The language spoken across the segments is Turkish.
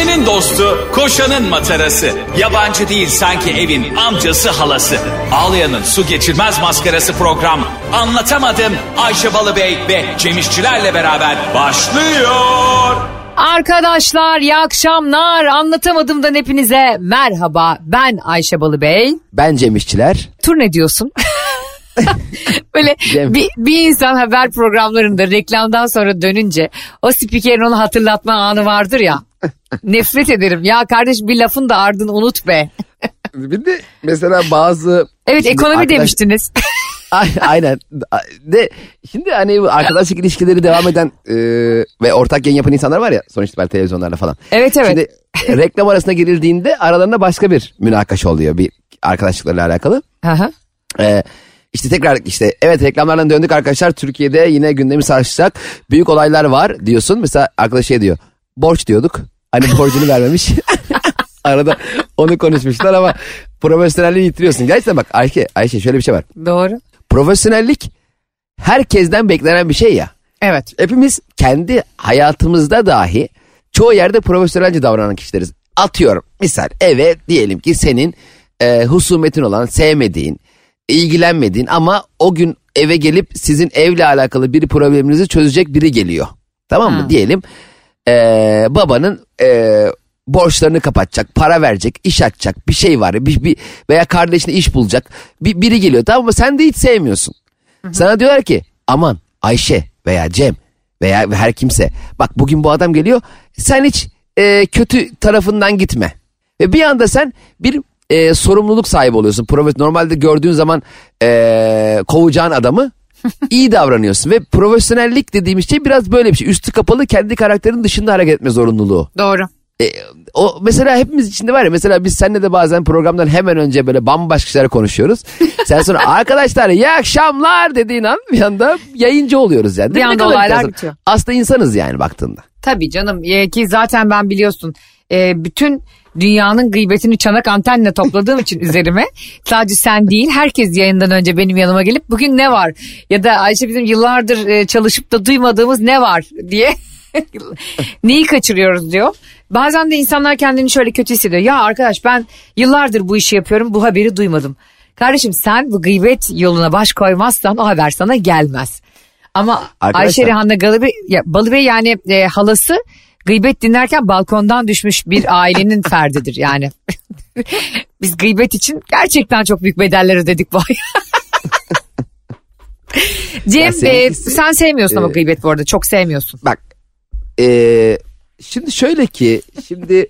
Ayşe'nin dostu, koşanın matarası. Yabancı değil sanki evin amcası halası. Ağlayan'ın su geçirmez maskarası program. Anlatamadım Ayşe Balıbey ve Cemişçilerle beraber başlıyor. Arkadaşlar iyi akşamlar. Anlatamadımdan hepinize merhaba. Ben Ayşe Balıbey. Ben Cem İşçiler. Tur ne diyorsun? Böyle Cem. bir, bir insan haber programlarında reklamdan sonra dönünce o spikerin onu hatırlatma anı vardır ya. Nefret ederim. Ya kardeş bir lafın da ardını unut be. Bir de mesela bazı... Evet ekonomi arkadaş- demiştiniz. Ay- Aynen. De, şimdi hani arkadaşlık ilişkileri devam eden e, ve ortak yayın yapan insanlar var ya sonuçta itibariyle televizyonlarda falan. Evet evet. Şimdi e, reklam arasına girildiğinde aralarında başka bir münakaşa oluyor bir arkadaşlıklarla alakalı. Hı hı. Ee, işte tekrar işte evet reklamlardan döndük arkadaşlar Türkiye'de yine gündemi sarsacak büyük olaylar var diyorsun. Mesela arkadaş şey diyor borç diyorduk hani borcunu vermemiş. Arada onu konuşmuşlar ama profesyonelliği yitiriyorsun. Gerçekten bak Ayşe, Ayşe şöyle bir şey var. Doğru. Profesyonellik herkesten beklenen bir şey ya. Evet. Hepimiz kendi hayatımızda dahi çoğu yerde profesyonelce davranan kişileriz. Atıyorum misal eve diyelim ki senin e, husumetin olan sevmediğin, ilgilenmediğin ama o gün eve gelip sizin evle alakalı bir probleminizi çözecek biri geliyor. Tamam mı? Ha. Diyelim e, babanın e, borçlarını kapatacak, para verecek, iş açacak, bir şey var bir, bir, veya kardeşine iş bulacak. Bir, biri geliyor tamam mı? Sen de hiç sevmiyorsun. Sana diyorlar ki aman Ayşe veya Cem veya her kimse bak bugün bu adam geliyor sen hiç e, kötü tarafından gitme. Ve bir anda sen bir e, sorumluluk sahibi oluyorsun. Profes normalde gördüğün zaman e, kovacağın adamı iyi davranıyorsun. Ve profesyonellik dediğimiz şey biraz böyle bir şey. Üstü kapalı kendi karakterinin dışında hareket etme zorunluluğu. Doğru. E, o mesela hepimiz içinde var ya mesela biz seninle de bazen programdan hemen önce böyle bambaşka şeyler konuşuyoruz. Sen sonra arkadaşlar iyi akşamlar dediğin an bir anda yayıncı oluyoruz yani. Bir anda olaylar bitiyor. Aslında insanız yani baktığında. Tabii canım e, ki zaten ben biliyorsun e, bütün dünyanın gıybetini çanak antenle topladığım için üzerime sadece sen değil herkes yayından önce benim yanıma gelip bugün ne var ya da Ayşe bizim yıllardır e, çalışıp da duymadığımız ne var diye neyi kaçırıyoruz diyor. Bazen de insanlar kendini şöyle kötü hissediyor. Ya arkadaş ben yıllardır bu işi yapıyorum bu haberi duymadım. Kardeşim sen bu gıybet yoluna baş koymazsan o haber sana gelmez. Ama Arkadaşlar- Ayşe ya, Balıbey yani e, halası gıybet dinlerken balkondan düşmüş bir ailenin ferdidir yani. Biz gıybet için gerçekten çok büyük bedeller ödedik bu ay. Cem e, sen sevmiyorsun ama e, gıybet bu arada çok sevmiyorsun. Bak e, şimdi şöyle ki şimdi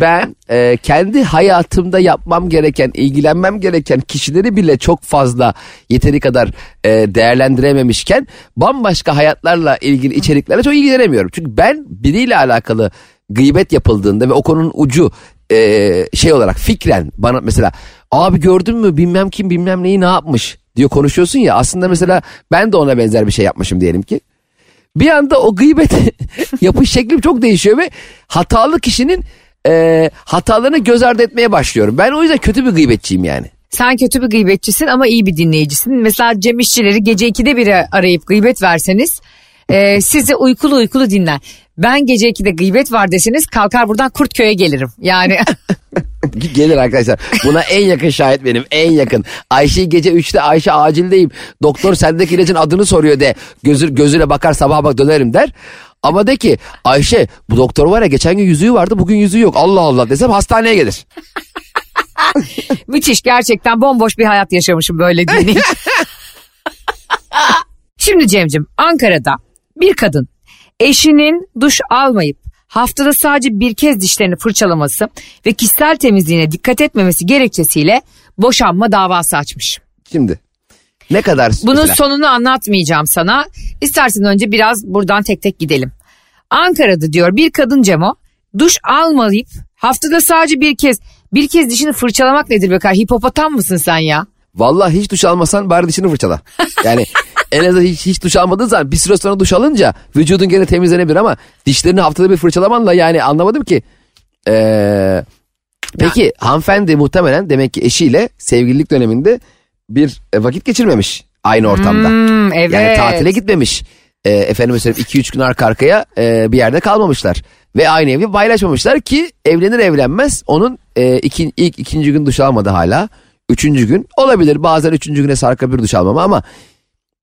ben e, kendi hayatımda yapmam gereken, ilgilenmem gereken kişileri bile çok fazla yeteri kadar e, değerlendirememişken bambaşka hayatlarla ilgili içeriklerle çok ilgilenemiyorum. Çünkü ben biriyle alakalı gıybet yapıldığında ve o konunun ucu e, şey olarak fikren bana mesela abi gördün mü? Bilmem kim bilmem neyi ne yapmış? diyor konuşuyorsun ya aslında mesela ben de ona benzer bir şey yapmışım diyelim ki. Bir anda o gıybet yapış şeklim çok değişiyor ve hatalı kişinin e, hatalarını göz ardı etmeye başlıyorum. Ben o yüzden kötü bir gıybetçiyim yani. Sen kötü bir gıybetçisin ama iyi bir dinleyicisin. Mesela Cem İşçileri gece 2'de biri arayıp gıybet verseniz e, sizi uykulu uykulu dinler. Ben gece 2'de gıybet var deseniz kalkar buradan Kurtköy'e gelirim. Yani Gelir arkadaşlar. Buna en yakın şahit benim. En yakın. Ayşe gece 3'te Ayşe acildeyim. Doktor sendeki ilacın adını soruyor de. Gözü, gözüne bakar sabaha bak dönerim der. Ama de ki Ayşe bu doktor var ya geçen gün yüzüğü vardı bugün yüzüğü yok. Allah Allah desem hastaneye gelir. müthiş gerçekten bomboş bir hayat yaşamışım böyle dinleyip. Şimdi Cem'cim Ankara'da bir kadın eşinin duş almayıp haftada sadece bir kez dişlerini fırçalaması ve kişisel temizliğine dikkat etmemesi gerekçesiyle boşanma davası açmış. Şimdi ne kadar Bunun mesela- sonunu anlatmayacağım sana. İstersen önce biraz buradan tek tek gidelim. Ankara'da diyor bir kadın Cemo duş almayıp haftada sadece bir kez bir kez dişini fırçalamak nedir be kar? Hipopotam mısın sen ya? Vallahi hiç duş almasan bari dişini fırçala. Yani en azından hiç, hiç duş almadığın zaman bir süre sonra duş alınca vücudun gene temizlenebilir ama dişlerini haftada bir fırçalamanla yani anlamadım ki. Ee, peki hanımefendi muhtemelen demek ki eşiyle sevgililik döneminde bir e, vakit geçirmemiş aynı ortamda. Hmm, evet. Yani tatile gitmemiş. E, efendime söyleyeyim 2-3 gün arka arkaya e, bir yerde kalmamışlar. Ve aynı evi paylaşmamışlar ki evlenir evlenmez onun e, iki, ilk ikinci gün duş almadı hala. Üçüncü gün olabilir bazen üçüncü güne sarka bir duş almama ama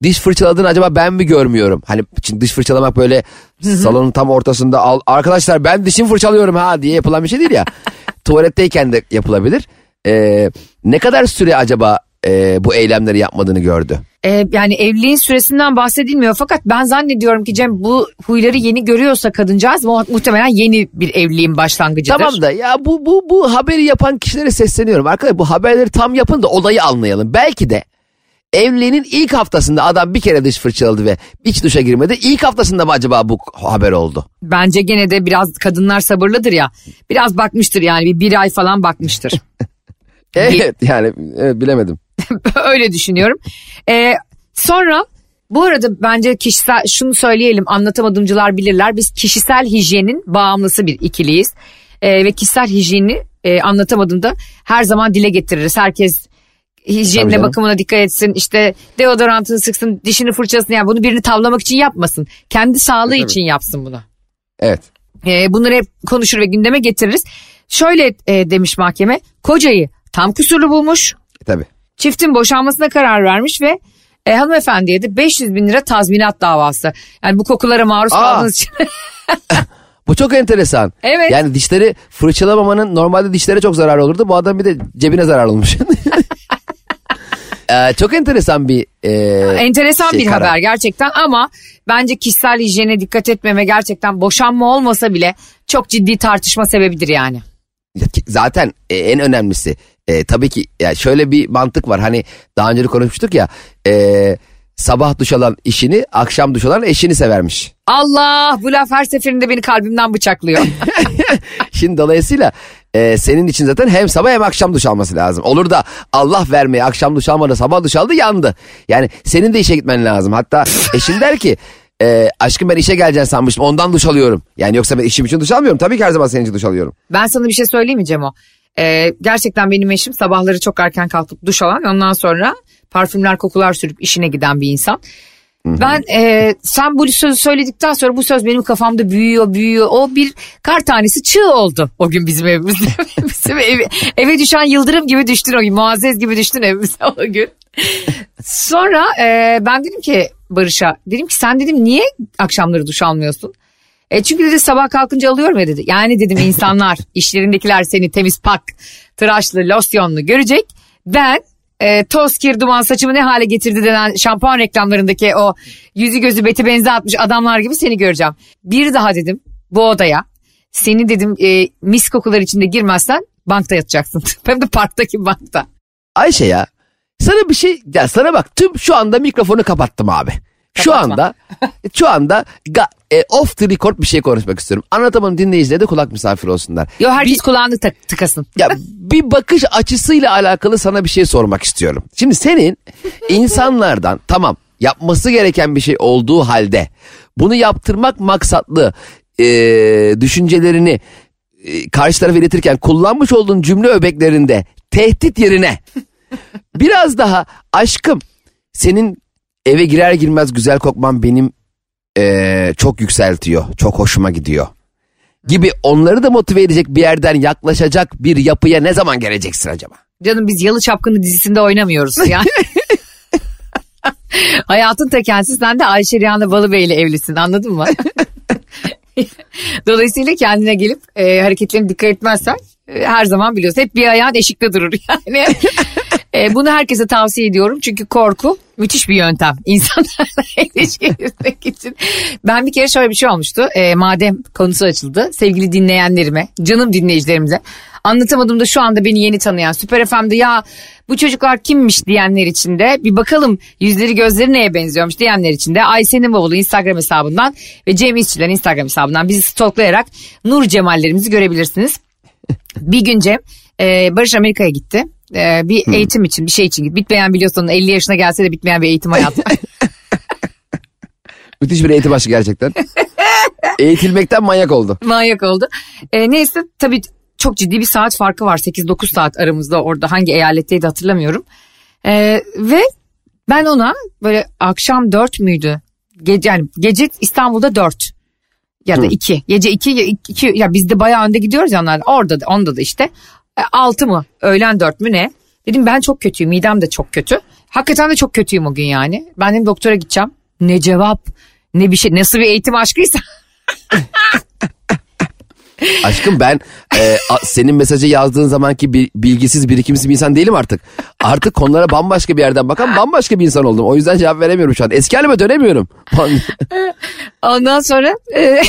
diş fırçaladığını acaba ben mi görmüyorum? Hani şimdi diş fırçalamak böyle salonun tam ortasında al, arkadaşlar ben dişimi fırçalıyorum ha diye yapılan bir şey değil ya. Tuvaletteyken de yapılabilir. Ee, ne kadar süre acaba e, bu eylemleri yapmadığını gördü? Ee, yani evliliğin süresinden bahsedilmiyor fakat ben zannediyorum ki Cem bu huyları yeni görüyorsa kadıncağız mu muhtemelen yeni bir evliliğin başlangıcıdır. Tamam da ya bu bu bu haberi yapan kişilere sesleniyorum. Arkadaşlar bu haberleri tam yapın da olayı anlayalım. Belki de evliliğinin ilk haftasında adam bir kere dış fırçaladı ve hiç duşa girmedi. İlk haftasında mı acaba bu haber oldu? Bence gene de biraz kadınlar sabırlıdır ya. Biraz bakmıştır yani bir, bir ay falan bakmıştır. Evet yani evet, bilemedim. Öyle düşünüyorum. Ee, sonra bu arada bence kişisel şunu söyleyelim anlatamadımcılar bilirler. Biz kişisel hijyenin bağımlısı bir ikiliyiz. Ee, ve kişisel hijyeni e, anlatamadığımda her zaman dile getiririz. Herkes hijyenine bakımına dikkat etsin. İşte deodorantını sıksın, dişini fırçasın. Yani bunu birini tavlamak için yapmasın. Kendi sağlığı için yapsın bunu. Evet. E, bunları hep konuşur ve gündeme getiririz. Şöyle e, demiş mahkeme. Kocayı tam kusurlu bulmuş. E, tabii. Çiftin boşanmasına karar vermiş ve e, hanımefendiye de 500 bin lira tazminat davası. Yani bu kokulara maruz Aa. kaldığınız için. Bu çok enteresan. Evet. Yani dişleri fırçalamamanın normalde dişlere çok zarar olurdu. Bu adam bir de cebine zarar olmuş. Ee, çok enteresan bir e, Enteresan şey, bir karar. haber gerçekten ama bence kişisel hijyene dikkat etmeme gerçekten boşanma olmasa bile çok ciddi tartışma sebebidir yani. Zaten e, en önemlisi e, tabii ki ya şöyle bir mantık var. Hani daha önce de konuşmuştuk ya e, sabah duş alan işini akşam duş alan eşini severmiş. Allah bu laf her seferinde beni kalbimden bıçaklıyor. Şimdi dolayısıyla e, senin için zaten hem sabah hem akşam duş alması lazım. Olur da Allah vermeye akşam duş almadı sabah duş aldı yandı. Yani senin de işe gitmen lazım. Hatta eşin der ki e, aşkım ben işe geleceğini sanmıştım ondan duş alıyorum. Yani yoksa ben işim için duş almıyorum. Tabii ki her zaman senin için duş alıyorum. Ben sana bir şey söyleyeyim mi Cemo? Ee, gerçekten benim eşim sabahları çok erken kalkıp duş alan ondan sonra parfümler kokular sürüp işine giden bir insan. Ben e, sen bu sözü söyledikten sonra bu söz benim kafamda büyüyor büyüyor. O bir kar tanesi çığ oldu o gün bizim evimizde. bizim evi, eve düşen yıldırım gibi düştün o gün. Muazzez gibi düştün evimize o gün. Sonra e, ben dedim ki Barış'a dedim ki sen dedim niye akşamları duş almıyorsun? E çünkü dedi sabah kalkınca alıyorum ya dedi. Yani dedim insanlar işlerindekiler seni temiz pak, tıraşlı, losyonlu görecek. Ben e, toz kir duman saçımı ne hale getirdi denen şampuan reklamlarındaki o yüzü gözü beti benze atmış adamlar gibi seni göreceğim. Bir daha dedim bu odaya seni dedim e, mis kokular içinde girmezsen bankta yatacaksın. Hem de parktaki bankta. Ayşe ya sana bir şey ya sana bak tüm şu anda mikrofonu kapattım abi. Şu anda şu anda ga, e, off the record bir şey konuşmak istiyorum. Anlatamam dinleyicileri de kulak misafiri olsunlar. Yo herkes Bir- kulağını tık- tıkasın. Ya bir bakış açısıyla alakalı sana bir şey sormak istiyorum. Şimdi senin insanlardan tamam yapması gereken bir şey olduğu halde bunu yaptırmak maksatlı e, düşüncelerini e, karşı tarafa iletirken kullanmış olduğun cümle öbeklerinde tehdit yerine biraz daha aşkım senin eve girer girmez güzel kokman benim e, çok yükseltiyor. Çok hoşuma gidiyor gibi onları da motive edecek bir yerden yaklaşacak bir yapıya ne zaman geleceksin acaba? Canım biz Yalı Çapkını dizisinde oynamıyoruz yani. Hayatın ta kendisi sen de Ayşe Rihanna Balıbey ile evlisin anladın mı? Dolayısıyla kendine gelip e, hareketlerine dikkat etmezsen e, her zaman biliyorsun. Hep bir ayağın eşikte durur yani. E, bunu herkese tavsiye ediyorum çünkü korku müthiş bir yöntem insanlarla ilişki yürütmek için. Ben bir kere şöyle bir şey olmuştu. E, madem konusu açıldı sevgili dinleyenlerime, canım dinleyicilerimize anlatamadığımda şu anda beni yeni tanıyan Süper FM'de ya bu çocuklar kimmiş diyenler için de bir bakalım yüzleri gözleri neye benziyormuş diyenler için de Ayşe'nin bavulu Instagram hesabından ve Cem İşçilerin Instagram hesabından bizi stalklayarak Nur Cemallerimizi görebilirsiniz. Bir gün Cem e, Barış Amerika'ya gitti. E, bir eğitim için bir şey için gitti. Bitmeyen biliyorsun 50 yaşına gelse de bitmeyen bir eğitim hayatı. Müthiş bir eğitim aşkı gerçekten. Eğitilmekten manyak oldu. Manyak oldu. E, neyse tabii çok ciddi bir saat farkı var. 8-9 saat aramızda orada hangi eyaletteydi hatırlamıyorum. E, ve ben ona böyle akşam 4 müydü? gece, yani gece İstanbul'da 4 ya da 2. Gece 2 ya, iki, ya biz de bayağı önde gidiyoruz ya onlar. Orada da onda da işte 6 mı öğlen 4 mü ne? Dedim ben çok kötüyüm midem de çok kötü. Hakikaten de çok kötüyüm o gün yani. Ben dedim doktora gideceğim. Ne cevap ne bir şey nasıl bir eğitim aşkıysa. Aşkım ben e, senin mesajı yazdığın zamanki bir, bilgisiz birikimsiz bir insan değilim artık. Artık konulara bambaşka bir yerden bakan bambaşka bir insan oldum. O yüzden cevap veremiyorum şu an. Eski halime dönemiyorum. Ondan sonra e,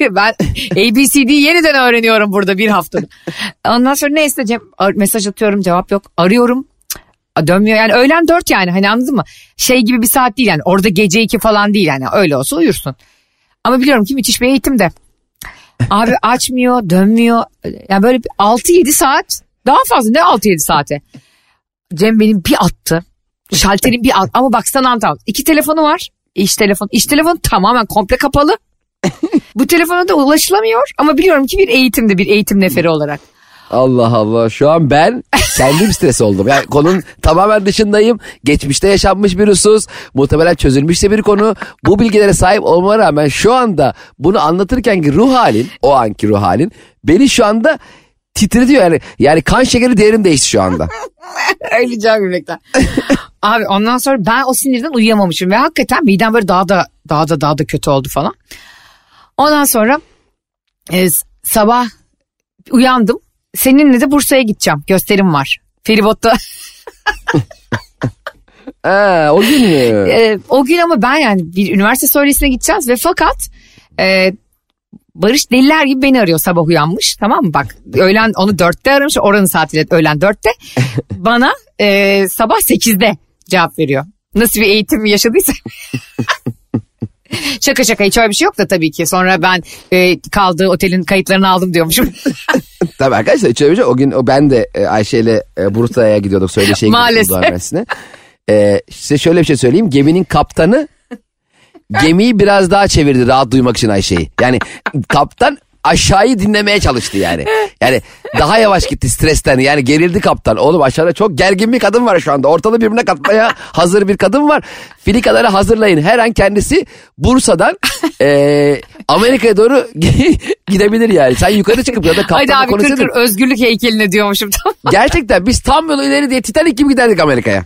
ben ABCD'yi yeniden öğreniyorum burada bir haftada. Ondan sonra neyse ar- mesaj atıyorum cevap yok. Arıyorum dönmüyor. Yani öğlen dört yani hani anladın mı? Şey gibi bir saat değil yani orada gece iki falan değil yani öyle olsa uyursun. Ama biliyorum ki müthiş bir eğitimde. Abi açmıyor dönmüyor. Yani böyle 6-7 saat daha fazla ne 6-7 saate. Cem benim bir attı. Şalterin bir at ama baksana tamam. İki telefonu var. İş telefon. İş telefon tamamen komple kapalı. Bu telefona da ulaşılamıyor ama biliyorum ki bir eğitimde bir eğitim neferi olarak. Allah Allah şu an ben kendim stres oldum. Yani konunun tamamen dışındayım. Geçmişte yaşanmış bir husus. Muhtemelen çözülmüş de bir konu. Bu bilgilere sahip olmama rağmen şu anda bunu anlatırken ki ruh halin, o anki ruh halin beni şu anda titretiyor. Yani, yani kan şekeri değerim değişti şu anda. Öleceğim gülmekten. Abi ondan sonra ben o sinirden uyuyamamışım ve hakikaten midem böyle daha da daha da daha da kötü oldu falan. Ondan sonra e, sabah uyandım. Seninle de Bursa'ya gideceğim. Gösterim var. Feribot'ta. Ha, o gün mü? E, o gün ama ben yani bir üniversite söylesine gideceğiz ve fakat e, Barış deliler gibi beni arıyor sabah uyanmış tamam mı bak öğlen onu dörtte aramış oranın saatiyle öğlen dörtte bana e, sabah sekizde cevap veriyor. Nasıl bir eğitim yaşadıysa. şaka şaka hiç öyle bir şey yok da tabii ki sonra ben e, kaldığı otelin kayıtlarını aldım diyormuşum. Tabii arkadaşlar hiç öyle bir şey. O gün o ben de e, Ayşe ile e, Bursa'ya gidiyorduk söyleşiye gidiyorduk. E, size şöyle bir şey söyleyeyim. Geminin kaptanı gemiyi biraz daha çevirdi rahat duymak için Ayşe'yi. Yani kaptan aşağıyı dinlemeye çalıştı yani. Yani daha yavaş gitti stresten yani gerildi kaptan. Oğlum aşağıda çok gergin bir kadın var şu anda. Ortalığı birbirine katmaya hazır bir kadın var. Filikaları hazırlayın. Her an kendisi Bursa'dan e, Amerika'ya doğru gidebilir yani. Sen yukarı çıkıp ya da Hadi kaptanla abi kır kır özgürlük heykeline diyormuşum tamam. Gerçekten biz tam yolu ileri diye Titanic gibi giderdik Amerika'ya.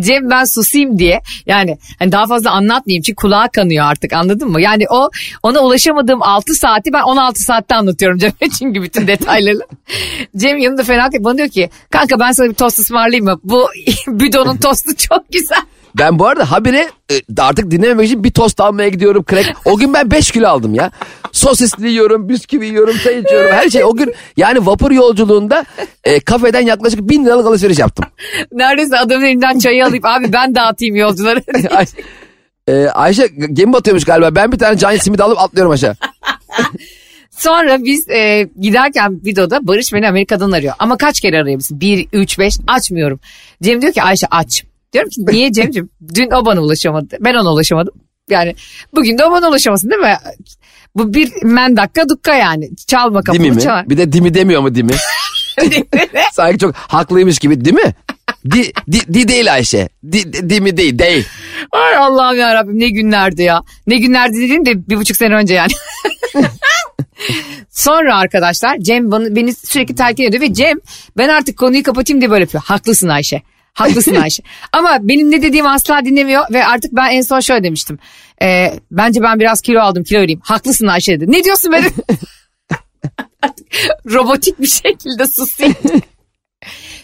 Cem ben susayım diye yani hani daha fazla anlatmayayım çünkü kulağa kanıyor artık anladın mı? Yani o ona ulaşamadığım 6 saati ben 16 saatte anlatıyorum Cem'e çünkü bütün detayları. Cem yanında fena bana diyor ki kanka ben sana bir tost ısmarlayayım mı? Bu Büdo'nun tostu çok güzel. Ben bu arada habire e, artık dinlememek için bir tost almaya gidiyorum. Crack. O gün ben 5 kilo aldım ya. Sosisli yiyorum, bisküvi yiyorum, çay içiyorum her şey. O gün yani vapur yolculuğunda e, kafeden yaklaşık bin liralık alışveriş yaptım. Neredeyse adamın elinden çayı alayım abi ben dağıtayım yolcuları. Ay, e, Ayşe gemi batıyormuş galiba. Ben bir tane can simidi alıp atlıyorum aşağı. Sonra biz e, giderken videoda Barış beni Amerika'dan arıyor. Ama kaç kere arayabilirsin? 1, 3, 5 açmıyorum. Cem diyor ki Ayşe aç. Diyorum ki niye Cem'ciğim? Dün o bana ulaşamadı. Ben ona ulaşamadım. Yani bugün de o bana ulaşamasın değil mi? Bu bir men dakika dukka yani. Çalma Dimi kapımı mi? çal. Bir de dimi demiyor mu dimi? Sanki çok haklıymış gibi değil mi? Di, di, di değil Ayşe. Di, di, di mi değil değil. Ay Allah'ım ya Rabbim ne günlerdi ya. Ne günlerdi dediğim de bir buçuk sene önce yani. Sonra arkadaşlar Cem bana, beni sürekli telkin ediyor ve Cem ben artık konuyu kapatayım diye böyle yapıyor. Haklısın Ayşe. Haklısın Ayşe. Ama benim ne dediğimi asla dinlemiyor ve artık ben en son şöyle demiştim. Ee, bence ben biraz kilo aldım kilo vereyim. Haklısın Ayşe dedi. Ne diyorsun benim? Robotik bir şekilde susayım.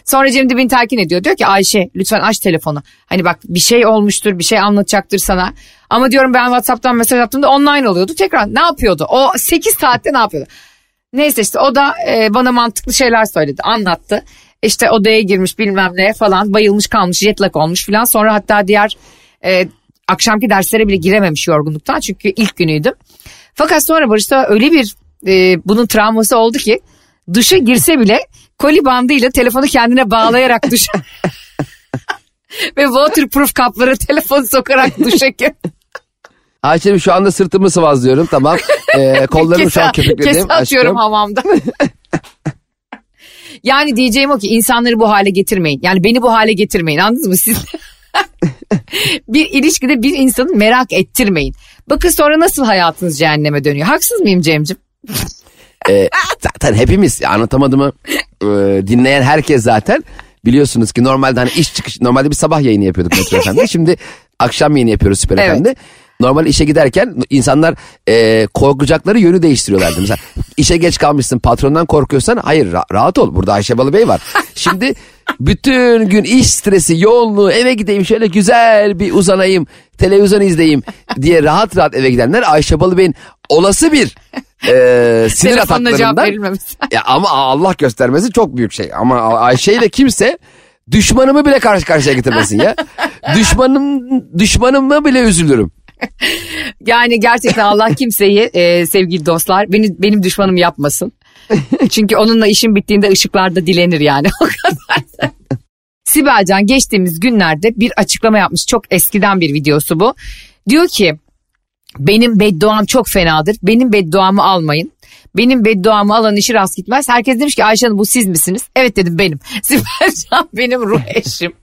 Sonra Cem de beni telkin ediyor. Diyor ki Ayşe lütfen aç telefonu. Hani bak bir şey olmuştur bir şey anlatacaktır sana. Ama diyorum ben Whatsapp'tan mesaj attığımda online oluyordu. Tekrar ne yapıyordu? O 8 saatte ne yapıyordu? Neyse işte o da e, bana mantıklı şeyler söyledi anlattı. İşte odaya girmiş bilmem ne falan bayılmış kalmış jet lag olmuş falan. Sonra hatta diğer e, akşamki derslere bile girememiş yorgunluktan çünkü ilk günüydü. Fakat sonra Barış'ta öyle bir e, bunun travması oldu ki duşa girse bile koli bandıyla telefonu kendine bağlayarak duşa ve waterproof kaplara telefonu sokarak duşa gir. Ayşe'm şu anda sırtımı sıvazlıyorum tamam. Ee, kollarımı şu an köpükledim. Kese atıyorum aşkım. hamamda. Yani diyeceğim o ki insanları bu hale getirmeyin. Yani beni bu hale getirmeyin anladınız mı siz? bir ilişkide bir insanı merak ettirmeyin. Bakın sonra nasıl hayatınız cehenneme dönüyor. Haksız mıyım Cem'cim? Ee, zaten hepimiz anlatamadığımı e, dinleyen herkes zaten biliyorsunuz ki normalde hani iş çıkış normalde bir sabah yayını yapıyorduk Metro FM'de. Şimdi akşam yayını yapıyoruz Süper Evet. FM'de. Normal işe giderken insanlar e, korkacakları yönü değiştiriyorlardı. Mesela işe geç kalmışsın patrondan korkuyorsan hayır ra- rahat ol burada Ayşe Balıbey var. Şimdi bütün gün iş stresi yoğunluğu eve gideyim şöyle güzel bir uzanayım televizyon izleyeyim diye rahat rahat eve gidenler Ayşe Balıbey'in olası bir e, sinir ataklarından ya ama Allah göstermesi çok büyük şey. Ama Ayşe ile kimse düşmanımı bile karşı karşıya getirmesin ya. Düşmanım düşmanıma bile üzülürüm. Yani gerçekten Allah kimseyi e, sevgili dostlar beni benim düşmanım yapmasın. Çünkü onunla işim bittiğinde ışıklarda dilenir yani o kadar. Sibelcan geçtiğimiz günlerde bir açıklama yapmış. Çok eskiden bir videosu bu. Diyor ki benim bedduam çok fenadır. Benim bedduamı almayın. Benim bedduamı alan işi rast gitmez. Herkes demiş ki Ayşe Hanım bu siz misiniz? Evet dedim benim. Sibelcan benim ruh eşim.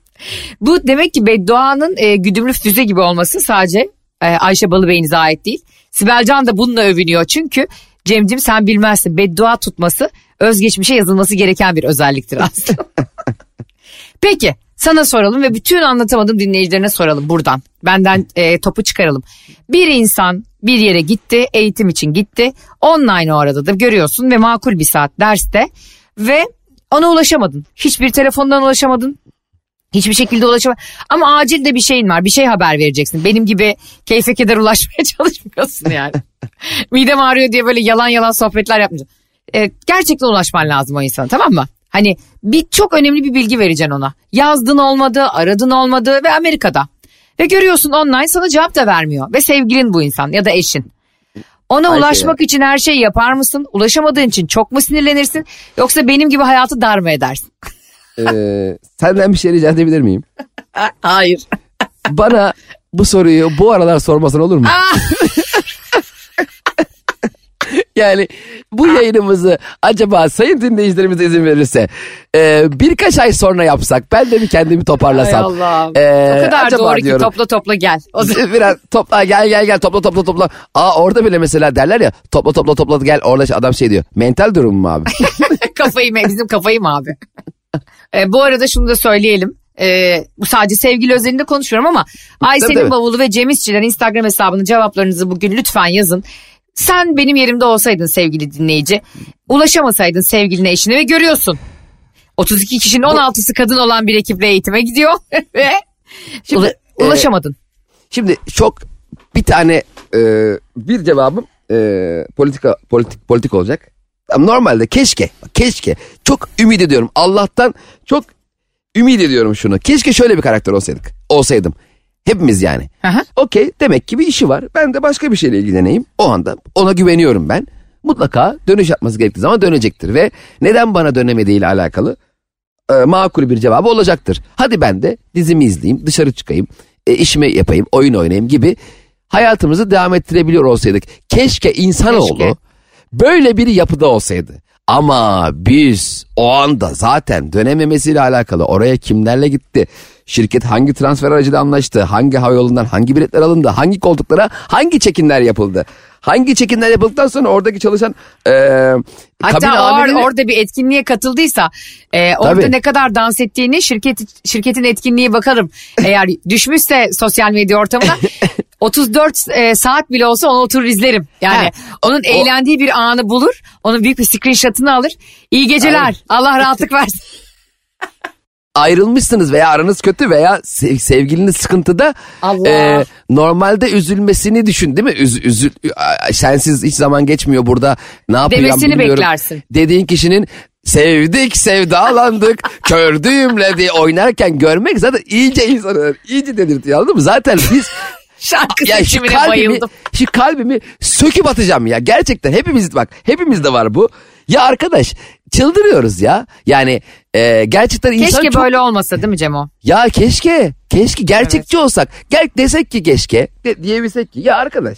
Bu demek ki bedduanın e, güdümlü füze gibi olması sadece e, Ayşe Balıbey'inize ait değil. Sibel Can da bununla övünüyor çünkü Cemcim sen bilmezsin beddua tutması özgeçmişe yazılması gereken bir özelliktir aslında. Peki sana soralım ve bütün anlatamadığım dinleyicilerine soralım buradan. Benden e, topu çıkaralım. Bir insan bir yere gitti eğitim için gitti. Online o arada da görüyorsun ve makul bir saat derste ve ona ulaşamadın. Hiçbir telefondan ulaşamadın. Hiçbir şekilde ulaşamadın. Ama acil de bir şeyin var. Bir şey haber vereceksin. Benim gibi keyfe keder ulaşmaya çalışmıyorsun yani. Midem ağrıyor diye böyle yalan yalan sohbetler yapmayacaksın. E, gerçekten ulaşman lazım o insana tamam mı? Hani bir çok önemli bir bilgi vereceksin ona. Yazdın olmadı, aradın olmadı ve Amerika'da. Ve görüyorsun online sana cevap da vermiyor. Ve sevgilin bu insan ya da eşin. Ona Ayşe ulaşmak için her şeyi yapar mısın? Ulaşamadığın için çok mu sinirlenirsin? Yoksa benim gibi hayatı dar mı edersin? Ee, senden bir şey rica edebilir miyim? Hayır. Bana bu soruyu bu aralar sormasan olur mu? yani bu yayınımızı acaba sayın dinleyicilerimize izin verirse e, birkaç ay sonra yapsak ben de bir kendimi toparlasam. Allah'ım. Ee, o kadar acaba doğru ki diyorum. topla topla gel. O Biraz topla gel gel gel topla topla topla. Aa orada bile mesela derler ya topla topla topla gel orada adam şey diyor. Mental durum mu abi? kafayı mı? Bizim kafayı mı abi? E, bu arada şunu da söyleyelim. E, bu sadece sevgili özelinde konuşuyorum ama Ayşe'nin tabii. bavulu ve Cem İşçiler Instagram hesabının cevaplarınızı bugün lütfen yazın. Sen benim yerimde olsaydın sevgili dinleyici. Ulaşamasaydın sevgiline eşine ve görüyorsun. 32 kişinin 16'sı kadın olan bir ekiple eğitime gidiyor ve Şimdi, e, ulaşamadın. Şimdi çok bir tane e, bir cevabım e, politika politik politik olacak. Normalde keşke keşke çok ümit ediyorum Allah'tan çok ümit ediyorum şunu. Keşke şöyle bir karakter olsaydık. Olsaydım. Hepimiz yani. Okey demek ki bir işi var. Ben de başka bir şeyle ilgileneyim. O anda ona güveniyorum ben. Mutlaka dönüş yapması gerektiği zaman dönecektir. Ve neden bana dönemediğiyle alakalı e, makul bir cevabı olacaktır. Hadi ben de dizimi izleyeyim, dışarı çıkayım, e, işimi yapayım, oyun oynayayım gibi hayatımızı devam ettirebiliyor olsaydık. Keşke insanoğlu Keşke. Böyle bir yapıda olsaydı. Ama biz o anda zaten dönememesiyle alakalı oraya kimlerle gitti? Şirket hangi transfer aracıyla anlaştı? Hangi havayolundan hangi biletler alındı? Hangi koltuklara hangi çekimler yapıldı? Hangi çekimler yapıldıktan sonra oradaki çalışan e, Hatta o ar- amirine- orada bir etkinliğe katıldıysa e, orada Tabii. ne kadar dans ettiğini şirket şirketin etkinliği bakalım. Eğer düşmüşse sosyal medya ortamına 34 e, saat bile olsa onu oturur izlerim. Yani Ha, onun eğlendiği bir anı bulur. Onun büyük bir screenshot'ını alır. İyi geceler. Aynen. Allah rahatlık versin. Ayrılmışsınız veya aranız kötü veya sev- sevgiliniz sıkıntıda Allah. e, normalde üzülmesini düşün değil mi? Üz, üzül, sensiz hiç zaman geçmiyor burada ne yapacağım Demesini bilmiyorum. beklersin. Dediğin kişinin sevdik sevdalandık kör düğümle diye oynarken görmek zaten iyice insanı iyice delirtiyor anladın mı? Zaten biz Şarkı ya şu kalbimi, bayıldım. şu kalbimi söküp atacağım ya. Gerçekten hepimiz bak hepimizde var bu. Ya arkadaş çıldırıyoruz ya. Yani e, gerçekten insan Keşke çok... böyle olmasa değil mi Cemo? Ya keşke, keşke gerçekçi olsak. Gel desek ki keşke, de, diyebilsek ki ya arkadaş,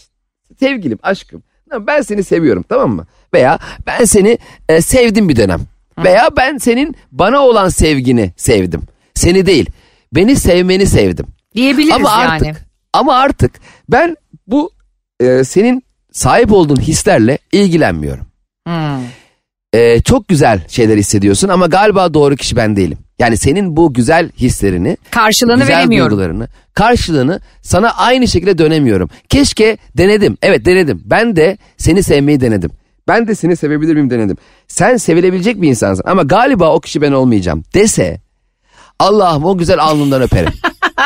sevgilim, aşkım, ben seni seviyorum tamam mı? Veya ben seni e, sevdim bir dönem. Veya ben senin bana olan sevgini sevdim. Seni değil, beni sevmeni sevdim. Diyebiliriz Ama yani. artık ama artık ben bu e, senin sahip olduğun hislerle ilgilenmiyorum. Hmm. E, çok güzel şeyler hissediyorsun ama galiba doğru kişi ben değilim. Yani senin bu güzel hislerini, Karşılığını güzel veremiyorum. duygularını, karşılığını sana aynı şekilde dönemiyorum. Keşke denedim. Evet denedim. Ben de seni sevmeyi denedim. Ben de seni sevebilir miyim denedim. Sen sevilebilecek bir insansın ama galiba o kişi ben olmayacağım dese Allah'ım o güzel alnından öperim.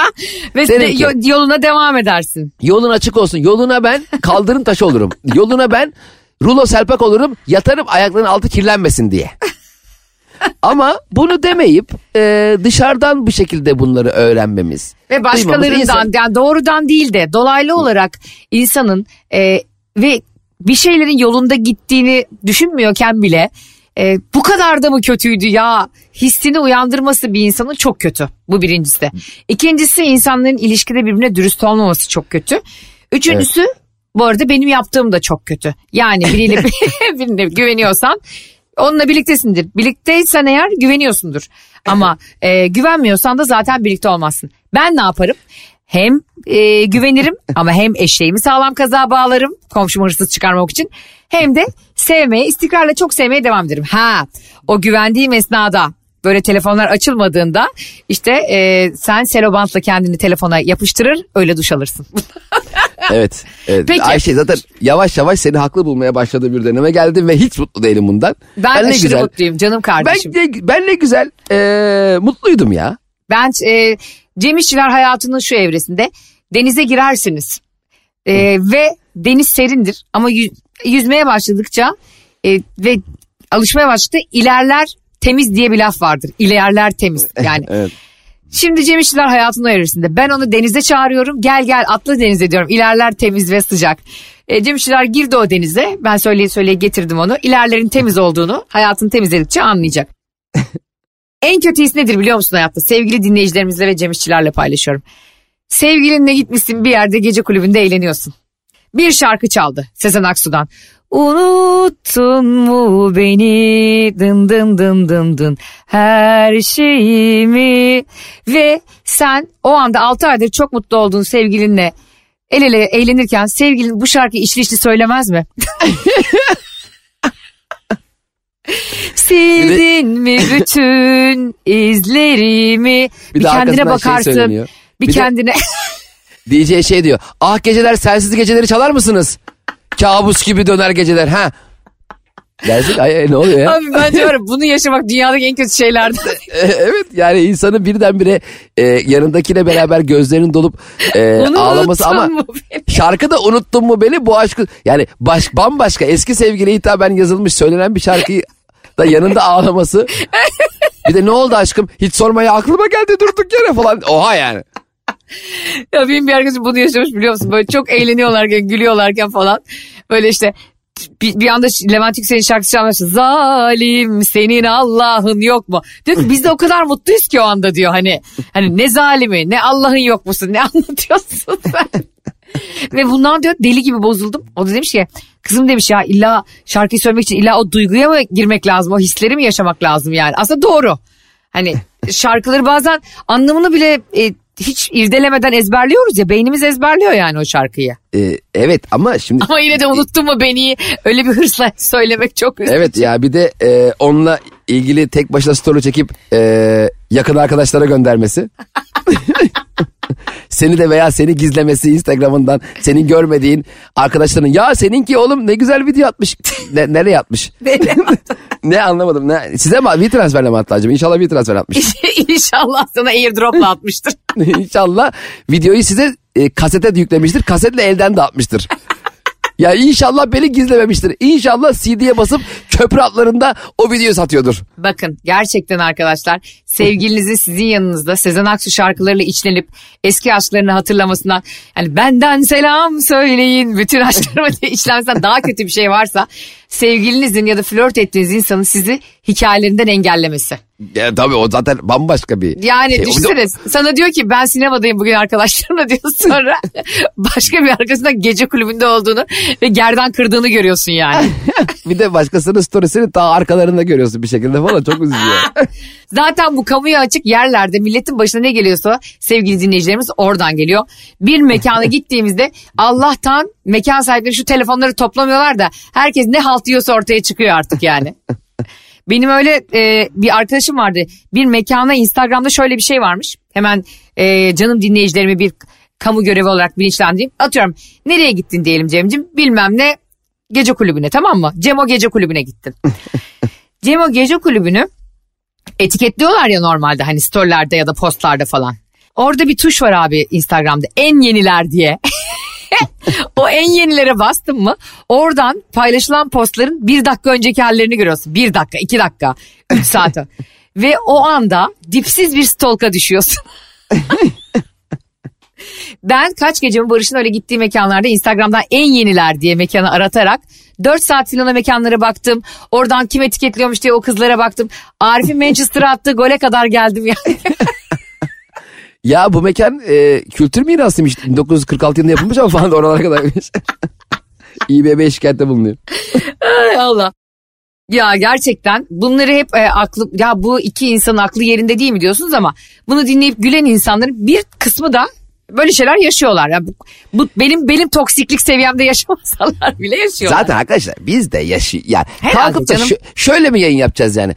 Ve de- ki- yoluna devam edersin. Yolun açık olsun. Yoluna ben kaldırım taşı olurum. Yoluna ben rulo selpak olurum. Yatarım ayaklarının altı kirlenmesin diye. Ama bunu demeyip e, dışarıdan bu şekilde bunları öğrenmemiz. Ve başkalarından insan- yani doğrudan değil de dolaylı olarak insanın e, ve bir şeylerin yolunda gittiğini düşünmüyorken bile e, bu kadar da mı kötüydü ya hissini uyandırması bir insanın çok kötü. Bu birincisi. İkincisi insanların ilişkide birbirine dürüst olmaması çok kötü. Üçüncüsü bu arada benim yaptığım da çok kötü. Yani biriyle birine güveniyorsan onunla birliktesindir. Birlikteysen eğer güveniyorsundur. Ama e, güvenmiyorsan da zaten birlikte olmazsın. Ben ne yaparım? Hem e, güvenirim ama hem eşeğimi sağlam kaza bağlarım komşumu hırsız çıkarmak için. Hem de sevmeye istikrarla çok sevmeye devam ederim. Ha o güvendiğim esnada böyle telefonlar açılmadığında işte e, sen selobantla kendini telefona yapıştırır öyle duş alırsın. Evet. evet. Peki. Ayşe zaten yavaş yavaş seni haklı bulmaya başladığı bir döneme geldim ve hiç mutlu değilim bundan. Ben, ne aşırı güzel. mutluyum canım kardeşim. Ben, ne, ben ne güzel e, mutluydum ya. Ben e, Cem İşçiler hayatının şu evresinde denize girersiniz. E, ve deniz serindir ama yü- yüzmeye başladıkça e, ve alışmaya başladıkça ilerler temiz diye bir laf vardır. İlerler temiz yani. Evet. Şimdi Cem İşçiler hayatının o evresinde ben onu denize çağırıyorum. Gel gel atla denize diyorum. İlerler temiz ve sıcak. E, Cem İşçiler girdi o denize. Ben söyleye söyleye getirdim onu. İlerlerin temiz olduğunu hayatını temizledikçe anlayacak. En kötü his nedir biliyor musun hayatta? Sevgili dinleyicilerimizle ve Cem İşçilerle paylaşıyorum. Sevgilinle gitmişsin bir yerde gece kulübünde eğleniyorsun. Bir şarkı çaldı Sezen Aksu'dan. Unuttun mu beni dın dın dın dın dın her şeyimi ve sen o anda 6 aydır çok mutlu olduğun sevgilinle el ele eğlenirken sevgilin bu şarkıyı içli içli söylemez mi? Sildin mi bütün izlerimi? Bir, Bir kendine şey bakarsın. söyleniyor. bir, Bir kendine DJ şey diyor. Ah geceler sensiz geceleri çalar mısınız? Kabus gibi döner geceler ha. Dersin ay, ne oluyor ya? Abi ben diyorum bunu yaşamak dünyadaki en kötü şeylerden. E, evet yani insanın birdenbire e, yanındakiyle beraber gözlerinin dolup e, ağlaması ama beni? şarkıda unuttun mu beni bu aşkı yani baş, bambaşka eski sevgiliye hitaben yazılmış söylenen bir şarkıyı da yanında ağlaması. Bir de ne oldu aşkım hiç sormaya aklıma geldi durduk yere falan oha yani. Ya benim bir arkadaşım bunu yaşamış biliyor musun? Böyle çok eğleniyorlarken, gülüyorlarken falan. Böyle işte bir, bir anda Levent Yüksel'in şarkısı çalmaya. Zalim senin Allah'ın yok mu? Diyor ki biz de o kadar mutluyuz ki o anda diyor. Hani hani ne zalimi ne Allah'ın yok musun ne anlatıyorsun sen? Ve bundan diyor deli gibi bozuldum. O da demiş ki kızım demiş ya illa şarkıyı söylemek için illa o duyguya mı girmek lazım? O hisleri mi yaşamak lazım yani? Aslında doğru. Hani şarkıları bazen anlamını bile e, hiç irdelemeden ezberliyoruz ya. Beynimiz ezberliyor yani o şarkıyı. E, evet ama şimdi Ama yine de unuttun mu beni öyle bir hırsla söylemek çok üzücü. Evet ya bir de e, onunla ilgili tek başına story çekip e, yakın arkadaşlara göndermesi. seni de veya seni gizlemesi Instagram'ından senin görmediğin arkadaşların ya seninki oğlum ne güzel video atmış. Ne, nereye atmış? ne anlamadım. Ne, size mi bir transferle mi attı acaba? İnşallah bir transfer atmış. İnşallah sana airdropla atmıştır. İnşallah videoyu size e, kasete de yüklemiştir. Kasetle elden de atmıştır. Ya inşallah beni gizlememiştir. İnşallah CD'ye basıp köprü atlarında o videoyu satıyordur. Bakın gerçekten arkadaşlar sevgilinizin sizin yanınızda Sezen Aksu şarkılarıyla içlenip eski aşklarını hatırlamasından yani benden selam söyleyin bütün aşklarıma diye içlenmesinden daha kötü bir şey varsa sevgilinizin ya da flört ettiğiniz insanın sizi hikayelerinden engellemesi. Ya tabii o zaten bambaşka bir Yani şey. düşünsene sana diyor ki ben sinemadayım bugün arkadaşlarımla diyor sonra başka bir arkasında gece kulübünde olduğunu ve gerdan kırdığını görüyorsun yani. bir de başkasının storiesini ta arkalarında görüyorsun bir şekilde falan çok üzücü. Zaten bu kamuya açık yerlerde milletin başına ne geliyorsa sevgili dinleyicilerimiz oradan geliyor. Bir mekana gittiğimizde Allah'tan mekan sahipleri şu telefonları toplamıyorlar da herkes ne halt yiyorsa ortaya çıkıyor artık yani. Benim öyle e, bir arkadaşım vardı. Bir mekana Instagram'da şöyle bir şey varmış. Hemen e, canım dinleyicilerimi bir kamu görevi olarak bilinçlendireyim. Atıyorum nereye gittin diyelim Cem'cim bilmem ne gece kulübüne tamam mı? Cemo gece kulübüne gittin. Cemo gece kulübünü etiketliyorlar ya normalde hani storylerde ya da postlarda falan. Orada bir tuş var abi Instagram'da en yeniler diye. o en yenilere bastın mı oradan paylaşılan postların bir dakika önceki hallerini görüyorsun. Bir dakika, iki dakika, üç saat. Ve o anda dipsiz bir stalka düşüyorsun. Ben kaç gecemi Barış'ın öyle gittiği mekanlarda Instagram'dan en yeniler diye mekanı aratarak 4 saat filan o mekanlara baktım. Oradan kim etiketliyormuş diye o kızlara baktım. Arif'in Manchester'a attığı gole kadar geldim yani. ya bu mekan e, kültür mirasıymış. 1946 yılında yapılmış ama falan da oralara kadarmış. İBB şikayette bulunuyor. Ay Allah. Ya gerçekten bunları hep e, aklı ya bu iki insanın aklı yerinde değil mi diyorsunuz ama bunu dinleyip gülen insanların bir kısmı da böyle şeyler yaşıyorlar. Ya bu, bu benim benim toksiklik seviyemde yaşamasalar bile yaşıyorlar. Zaten arkadaşlar biz de yaşıyor. Yani Herhalde kalkıp da canım. şö- şöyle mi yayın yapacağız yani?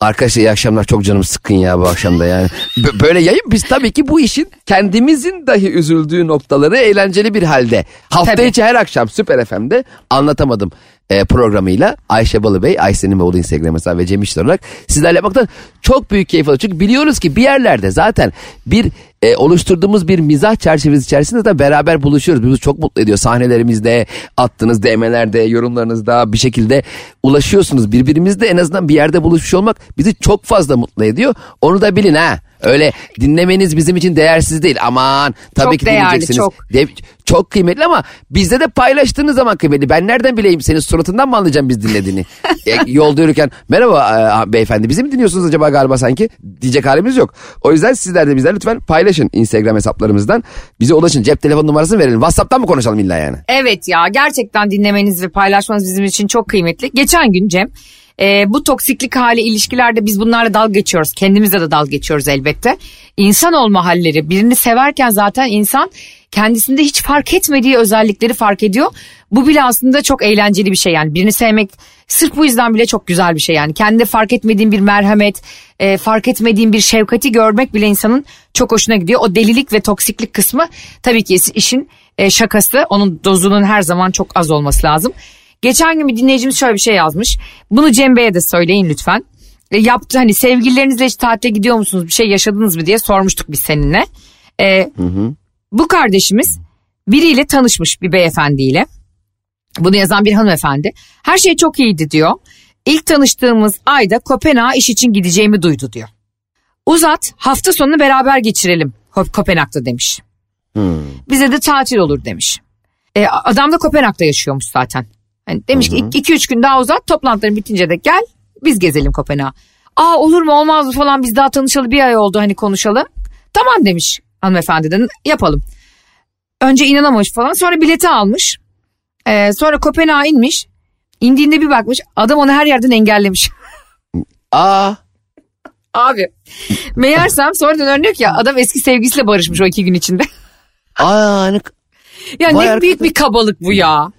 Arkadaşlar iyi akşamlar çok canım sıkkın ya bu akşamda yani. B- böyle yayın biz tabii ki bu işin kendimizin dahi üzüldüğü noktaları eğlenceli bir halde. Hafta Tabii. içi her akşam Süper FM'de anlatamadım e, programıyla Ayşe Balıbey, Ayşe'nin oğlu Instagram hesabı ve Cem İşler olarak sizlerle yapmaktan çok büyük keyif alıyoruz. Çünkü biliyoruz ki bir yerlerde zaten bir e, oluşturduğumuz bir mizah çerçevesi içerisinde de beraber buluşuyoruz. Bizi çok mutlu ediyor. Sahnelerimizde, attığınız DM'lerde, yorumlarınızda bir şekilde ulaşıyorsunuz. Birbirimizle en azından bir yerde buluşmuş olmak bizi çok fazla mutlu ediyor. Onu da bilin ha. Öyle dinlemeniz bizim için değersiz değil. Aman tabii Çok ki değerli, dinleyeceksiniz. çok. De- çok kıymetli ama bizde de paylaştığınız zaman kıymetli. Ben nereden bileyim senin suratından mı anlayacağım biz dinlediğini? E, yolda yürürken merhaba e, beyefendi bizi mi dinliyorsunuz acaba galiba sanki? Diyecek halimiz yok. O yüzden sizler de bizler lütfen paylaşın Instagram hesaplarımızdan. Bize ulaşın cep telefon numarasını verelim. Whatsapp'tan mı konuşalım illa yani? Evet ya gerçekten dinlemeniz ve paylaşmanız bizim için çok kıymetli. Geçen gün Cem e, bu toksiklik hali ilişkilerde biz bunlarla dalga geçiyoruz. Kendimizle de dalga geçiyoruz elbette. İnsan olma halleri birini severken zaten insan kendisinde hiç fark etmediği özellikleri fark ediyor. Bu bile aslında çok eğlenceli bir şey yani birini sevmek sırf bu yüzden bile çok güzel bir şey yani. Kendinde fark etmediğin bir merhamet, e, fark etmediğin bir şefkati görmek bile insanın çok hoşuna gidiyor. O delilik ve toksiklik kısmı tabii ki işin e, şakası. Onun dozunun her zaman çok az olması lazım. Geçen gün bir dinleyicimiz şöyle bir şey yazmış. Bunu Cem Bey'e de söyleyin lütfen. E, yaptı hani sevgililerinizle hiç tatile gidiyor musunuz bir şey yaşadınız mı diye sormuştuk biz seninle. E, Bu kardeşimiz biriyle tanışmış bir beyefendiyle. Bunu yazan bir hanımefendi. Her şey çok iyiydi diyor. İlk tanıştığımız ayda Kopenhag'a iş için gideceğimi duydu diyor. Uzat hafta sonunu beraber geçirelim Ko- Kopenhag'da demiş. Bize de tatil olur demiş. E, adam da Kopenhag'da yaşıyormuş zaten. Hani demiş ki 2-3 gün daha uzat toplantıların bitince de gel biz gezelim Kopenhag'a. Aa olur mu olmaz mı falan biz daha tanışalı bir ay oldu hani konuşalım. Tamam demiş hanımefendi de yapalım. Önce inanamamış falan sonra bileti almış. Ee, sonra Kopenhag'a inmiş. İndiğinde bir bakmış adam onu her yerden engellemiş. Aa Abi meğersem sonradan ki ya adam eski sevgilisiyle barışmış o iki gün içinde. aa ne- ya Vay ne büyük bir kabalık bu ya.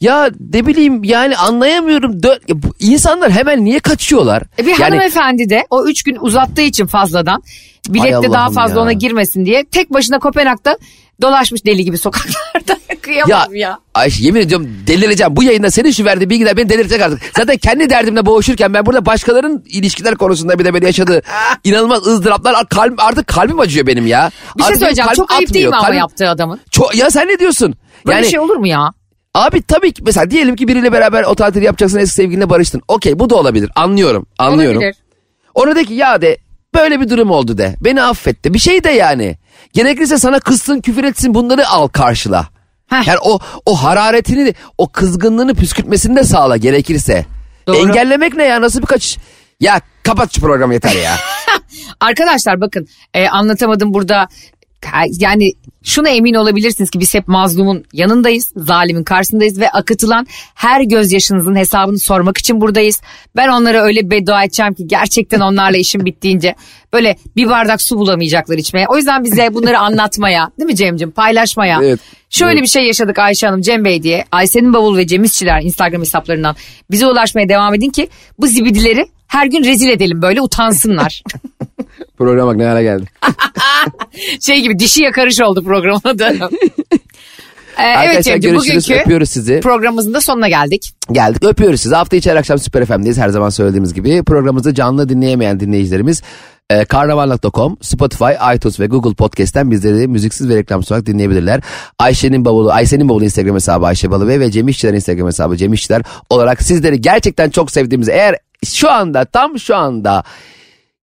Ya ne bileyim yani anlayamıyorum. Dö- ya bu insanlar hemen niye kaçıyorlar? E bir yani hanımefendi de o üç gün uzattığı için fazladan bilette daha fazla ya. ona girmesin diye tek başına Kopenhag'da dolaşmış deli gibi sokaklarda. Kıyamam ya. Ayşe yemin ediyorum delireceğim. Bu yayında senin şu verdiği bilgiler beni delirecek artık. Zaten kendi derdimle boğuşurken ben burada başkalarının ilişkiler konusunda bir de beni yaşadığı inanılmaz ızdıraplar kalbim, artık kalbim acıyor benim ya. Bir şey Artık benim söyleyeceğim çok ayıp değil mi atmıyor. ama Kalbim- yaptığı adamın? Çok, ya sen ne diyorsun? Böyle yani şey olur mu ya? Abi tabii ki mesela diyelim ki biriyle beraber o tatili yapacaksın eski sevgilinle barıştın. Okey bu da olabilir anlıyorum anlıyorum. Olabilir. Ona de ki ya de böyle bir durum oldu de. Beni affetti. Bir şey de yani. Gerekirse sana kızsın küfür etsin bunları al karşıla. Heh. Yani o o hararetini o kızgınlığını püskürtmesini de sağla gerekirse. Doğru. Engellemek ne ya nasıl bir kaç... Ya kapat şu programı yeter ya. Arkadaşlar bakın e, anlatamadım burada yani şuna emin olabilirsiniz ki biz hep mazlumun yanındayız, zalimin karşısındayız ve akıtılan her gözyaşınızın hesabını sormak için buradayız. Ben onlara öyle beddua edeceğim ki gerçekten onlarla işim bittiğince böyle bir bardak su bulamayacaklar içmeye. O yüzden bize bunları anlatmaya, değil mi Cem'ciğim paylaşmaya. Evet. Şöyle Evet. bir şey yaşadık Ayşe Hanım, Cem Bey diye. Ayşe'nin bavul ve Cem İşçiler Instagram hesaplarından bize ulaşmaya devam edin ki bu zibidileri her gün rezil edelim böyle utansınlar. Program bak ne hale geldi. şey gibi dişi yakarış oldu programın adı. Ee, evet Cem'ciğim bugünkü Öpüyoruz sizi. programımızın da sonuna geldik. Geldik öpüyoruz sizi. Hafta içi her akşam Süper FM'deyiz her zaman söylediğimiz gibi. Programımızı canlı dinleyemeyen dinleyicilerimiz e, karnaval.com, Spotify, iTunes ve Google Podcast'ten bizleri müziksiz ve reklamsız olarak dinleyebilirler. Ayşe'nin bavulu, Ayşe'nin bavulu Instagram hesabı Ayşe Balıbey ve Cem İşçiler Instagram hesabı Cem İşçiler olarak sizleri gerçekten çok sevdiğimiz eğer şu anda tam şu anda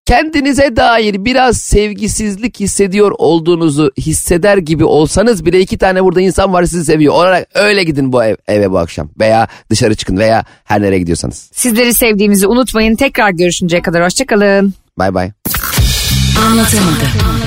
kendinize dair biraz sevgisizlik hissediyor olduğunuzu hisseder gibi olsanız bile iki tane burada insan var sizi seviyor. Olarak öyle gidin bu ev- eve bu akşam veya dışarı çıkın veya her nereye gidiyorsanız. Sizleri sevdiğimizi unutmayın. Tekrar görüşünceye kadar hoşçakalın. Bay bay. Anlatamadım.